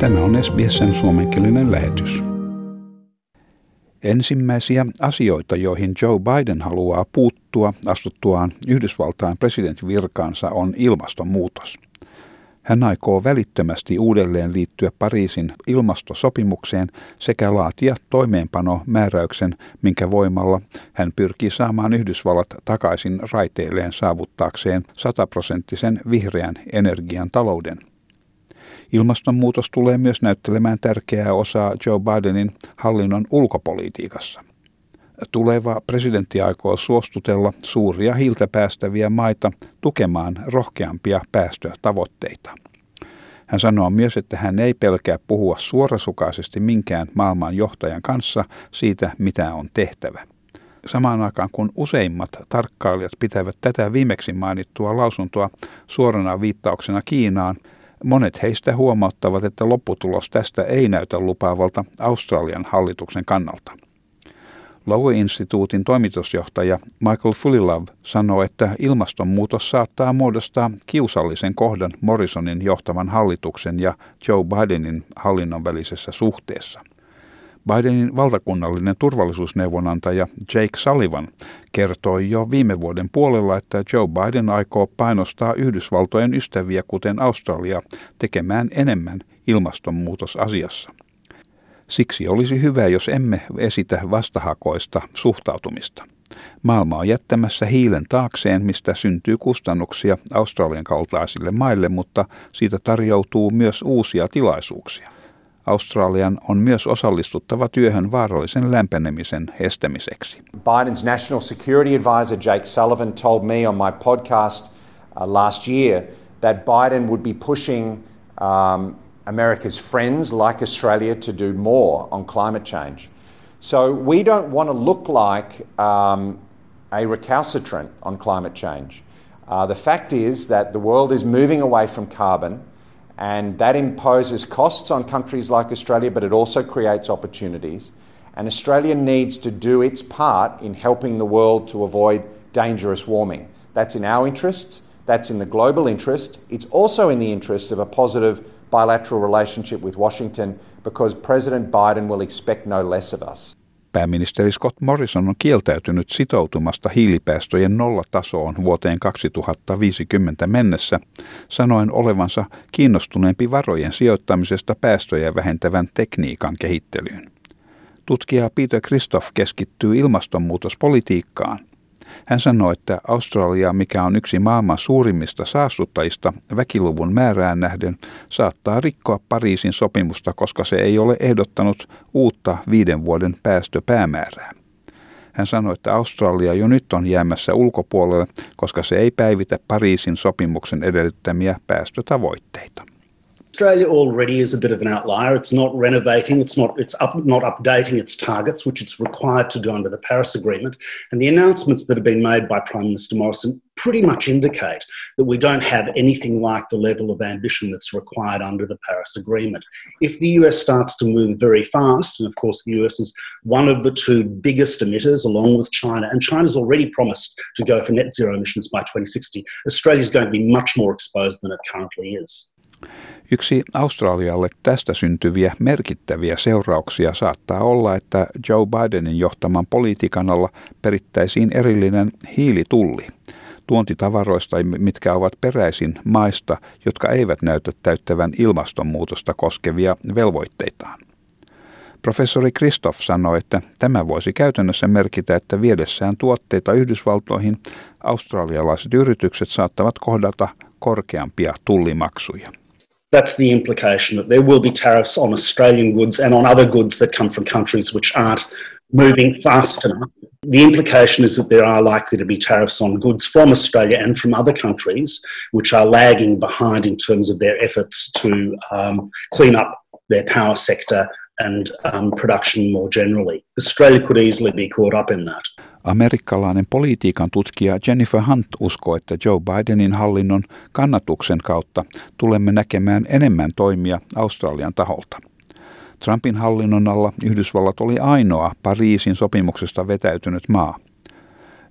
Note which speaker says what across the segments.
Speaker 1: Tämä on SBSn suomenkielinen lähetys. Ensimmäisiä asioita, joihin Joe Biden haluaa puuttua astuttuaan Yhdysvaltain presidentin virkaansa, on ilmastonmuutos. Hän aikoo välittömästi uudelleen liittyä Pariisin ilmastosopimukseen sekä laatia toimeenpanomääräyksen, minkä voimalla hän pyrkii saamaan Yhdysvallat takaisin raiteilleen saavuttaakseen sataprosenttisen vihreän energian talouden. Ilmastonmuutos tulee myös näyttelemään tärkeää osaa Joe Bidenin hallinnon ulkopolitiikassa. Tuleva presidentti aikoo suostutella suuria hiiltä päästäviä maita tukemaan rohkeampia päästötavoitteita. Hän sanoo myös, että hän ei pelkää puhua suorasukaisesti minkään maailman johtajan kanssa siitä, mitä on tehtävä. Samaan aikaan kun useimmat tarkkailijat pitävät tätä viimeksi mainittua lausuntoa suorana viittauksena Kiinaan, Monet heistä huomauttavat, että lopputulos tästä ei näytä lupaavalta Australian hallituksen kannalta. Lowe-instituutin toimitusjohtaja Michael Fulilove sanoo, että ilmastonmuutos saattaa muodostaa kiusallisen kohdan Morrisonin johtavan hallituksen ja Joe Bidenin hallinnon välisessä suhteessa – Bidenin valtakunnallinen turvallisuusneuvonantaja Jake Sullivan kertoi jo viime vuoden puolella, että Joe Biden aikoo painostaa Yhdysvaltojen ystäviä, kuten Australia, tekemään enemmän ilmastonmuutosasiassa. Siksi olisi hyvä, jos emme esitä vastahakoista suhtautumista. Maailma on jättämässä hiilen taakseen, mistä syntyy kustannuksia Australian kaltaisille maille, mutta siitä tarjoutuu myös uusia tilaisuuksia. Australian on myös osallistuttava työhön vaarallisen lämpenemisen estämiseksi.
Speaker 2: Biden's national security advisor Jake Sullivan told me on my podcast uh, last year that Biden would be pushing um, America's friends like Australia to do more on climate change. So we don't want to look like um, a recalcitrant on climate change. Uh, the fact is that the world is moving away from carbon. And that imposes costs on countries like Australia, but it also creates opportunities. And Australia needs to do its part in helping the world to avoid dangerous warming. That's in our interests, that's in the global interest. It's also in the interest of a positive bilateral relationship with Washington because President Biden will expect no less of us.
Speaker 1: Pääministeri Scott Morrison on kieltäytynyt sitoutumasta hiilipäästöjen nollatasoon vuoteen 2050 mennessä, sanoen olevansa kiinnostuneempi varojen sijoittamisesta päästöjä vähentävän tekniikan kehittelyyn. Tutkija Peter Christoph keskittyy ilmastonmuutospolitiikkaan. Hän sanoi, että Australia, mikä on yksi maailman suurimmista saastuttajista väkiluvun määrään nähden, saattaa rikkoa Pariisin sopimusta, koska se ei ole ehdottanut uutta viiden vuoden päästöpäämäärää. Hän sanoi, että Australia jo nyt on jäämässä ulkopuolelle, koska se ei päivitä Pariisin sopimuksen edellyttämiä päästötavoitteita.
Speaker 3: Australia already is a bit of an outlier. It's not renovating, it's not it's up, not updating its targets, which it's required to do under the Paris Agreement. And the announcements that have been made by Prime Minister Morrison pretty much indicate that we don't have anything like the level of ambition that's required under the Paris Agreement. If the US starts to move very fast, and of course the US is one of the two biggest emitters along with China, and China's already promised to go for net zero emissions by 2060, Australia is going to be much more exposed than it currently is.
Speaker 1: Yksi Australialle tästä syntyviä merkittäviä seurauksia saattaa olla, että Joe Bidenin johtaman politiikan alla perittäisiin erillinen hiilitulli tuontitavaroista, mitkä ovat peräisin maista, jotka eivät näytä täyttävän ilmastonmuutosta koskevia velvoitteitaan. Professori Kristoff sanoi, että tämä voisi käytännössä merkitä, että viedessään tuotteita Yhdysvaltoihin australialaiset yritykset saattavat kohdata korkeampia tullimaksuja.
Speaker 3: That's the implication that there will be tariffs on Australian goods and on other goods that come from countries which aren't moving fast enough. The implication is that there are likely to be tariffs on goods from Australia and from other countries which are lagging behind in terms of their efforts to um, clean up their power sector and um, production more generally. Australia could easily be caught up in that.
Speaker 1: Amerikkalainen politiikan tutkija Jennifer Hunt uskoo, että Joe Bidenin hallinnon kannatuksen kautta tulemme näkemään enemmän toimia Australian taholta. Trumpin hallinnon alla Yhdysvallat oli ainoa Pariisin sopimuksesta vetäytynyt maa.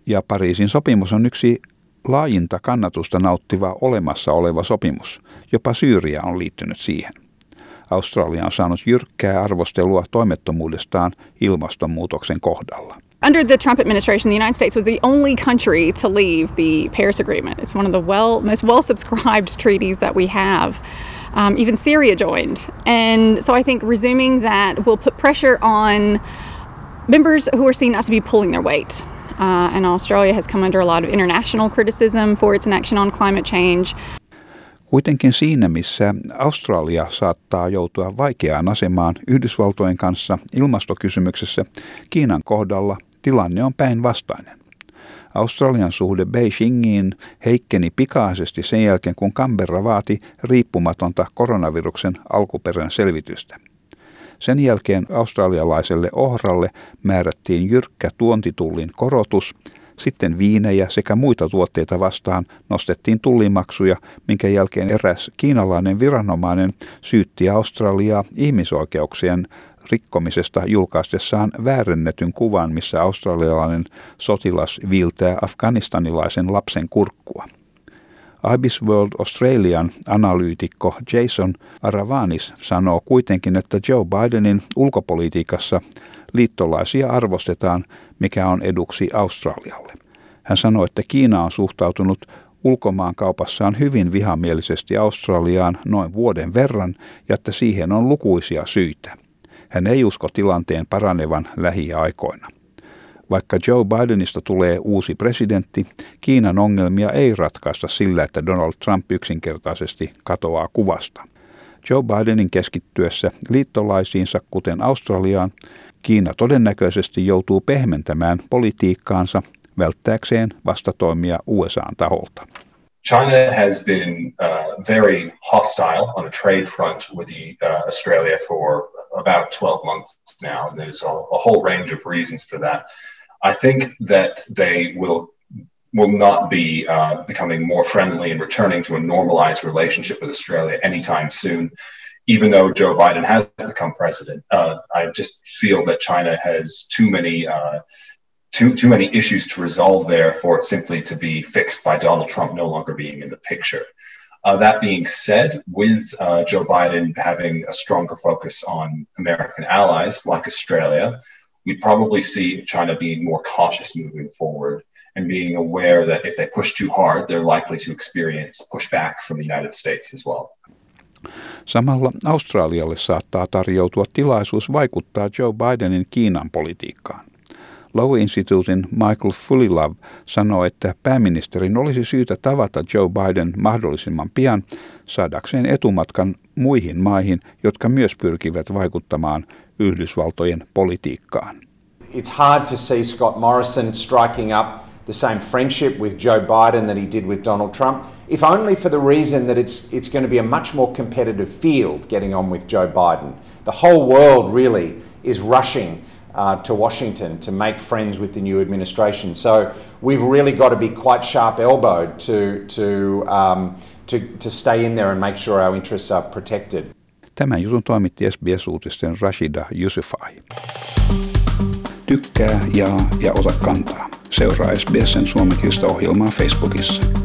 Speaker 1: Ja Pariisin sopimus on yksi laajinta kannatusta nauttiva olemassa oleva sopimus. Jopa Syyria on liittynyt siihen. Australia on saanut jyrkkää arvostelua toimettomuudestaan ilmastonmuutoksen kohdalla.
Speaker 4: Under the Trump administration, the United States was the only country to leave the Paris Agreement. It's one of the well, most well subscribed treaties that we have. Um, even Syria joined. And so I think resuming that will put pressure on members who are seen not to be pulling their weight. Uh, and Australia has come under a lot of international criticism for its inaction on climate change.
Speaker 1: Kuitenkin siinä, missä Australia saattaa joutua vaikeaan asemaan Yhdysvaltojen kanssa ilmastokysymyksessä, Kiinan kohdalla tilanne on päinvastainen. Australian suhde Beijingiin heikkeni pikaisesti sen jälkeen, kun Canberra vaati riippumatonta koronaviruksen alkuperän selvitystä. Sen jälkeen australialaiselle ohralle määrättiin jyrkkä tuontitullin korotus, sitten viinejä sekä muita tuotteita vastaan nostettiin tullimaksuja, minkä jälkeen eräs kiinalainen viranomainen syytti Australiaa ihmisoikeuksien rikkomisesta julkaistessaan väärennetyn kuvan, missä australialainen sotilas viiltää afganistanilaisen lapsen kurkkua. Ibis World Australian analyytikko Jason Aravanis sanoo kuitenkin, että Joe Bidenin ulkopolitiikassa liittolaisia arvostetaan, mikä on eduksi Australialle. Hän sanoi, että Kiina on suhtautunut ulkomaankaupassaan hyvin vihamielisesti Australiaan noin vuoden verran ja että siihen on lukuisia syitä. Hän ei usko tilanteen paranevan lähiaikoina. Vaikka Joe Bidenista tulee uusi presidentti, Kiinan ongelmia ei ratkaista sillä, että Donald Trump yksinkertaisesti katoaa kuvasta. Joe Bidenin keskittyessä liittolaisiinsa, kuten Australiaan, Kiina todennäköisesti joutuu pehmentämään politiikkaansa välttääkseen vastatoimia USAn taholta.
Speaker 5: China has been uh, very hostile on a trade front with the, uh, Australia for about 12 months now, and there's a, a, whole range of reasons for that. I think that they will will not be uh, becoming more friendly and returning to a normalized relationship with Australia anytime soon. Even though Joe Biden has become president, uh, I just feel that China has too many uh, too too many issues to resolve there for it simply to be fixed by Donald Trump no longer being in the picture. Uh, that being said, with uh, Joe Biden having a stronger focus on American allies like Australia, we'd probably see China being more cautious moving forward and being aware that if they push too hard, they're likely to experience pushback from the United States as well.
Speaker 1: Samalla Australialle saattaa tarjoutua tilaisuus vaikuttaa Joe Bidenin Kiinan politiikkaan. Low Instituutin Michael Fulilove sanoo, että pääministerin olisi syytä tavata Joe Biden mahdollisimman pian saadakseen etumatkan muihin maihin, jotka myös pyrkivät vaikuttamaan Yhdysvaltojen politiikkaan.
Speaker 2: It's hard to see Scott Morrison striking up the same friendship with Joe Biden that he did with Donald Trump, if only for the reason that it's, it's going to be a much more competitive field getting on with Joe Biden. The whole world really is rushing uh, to Washington to make friends with the new administration. So we've really got to be quite sharp elbowed to, to, um, to, to stay in there and make sure our interests are protected.
Speaker 1: Tämän jutun toimitti SBS-uutisten Rashida Yusufai. Tykkää, jaa ja ota kantaa. Seuraa SBSn suomenkielistä ohjelmaa Facebookissa.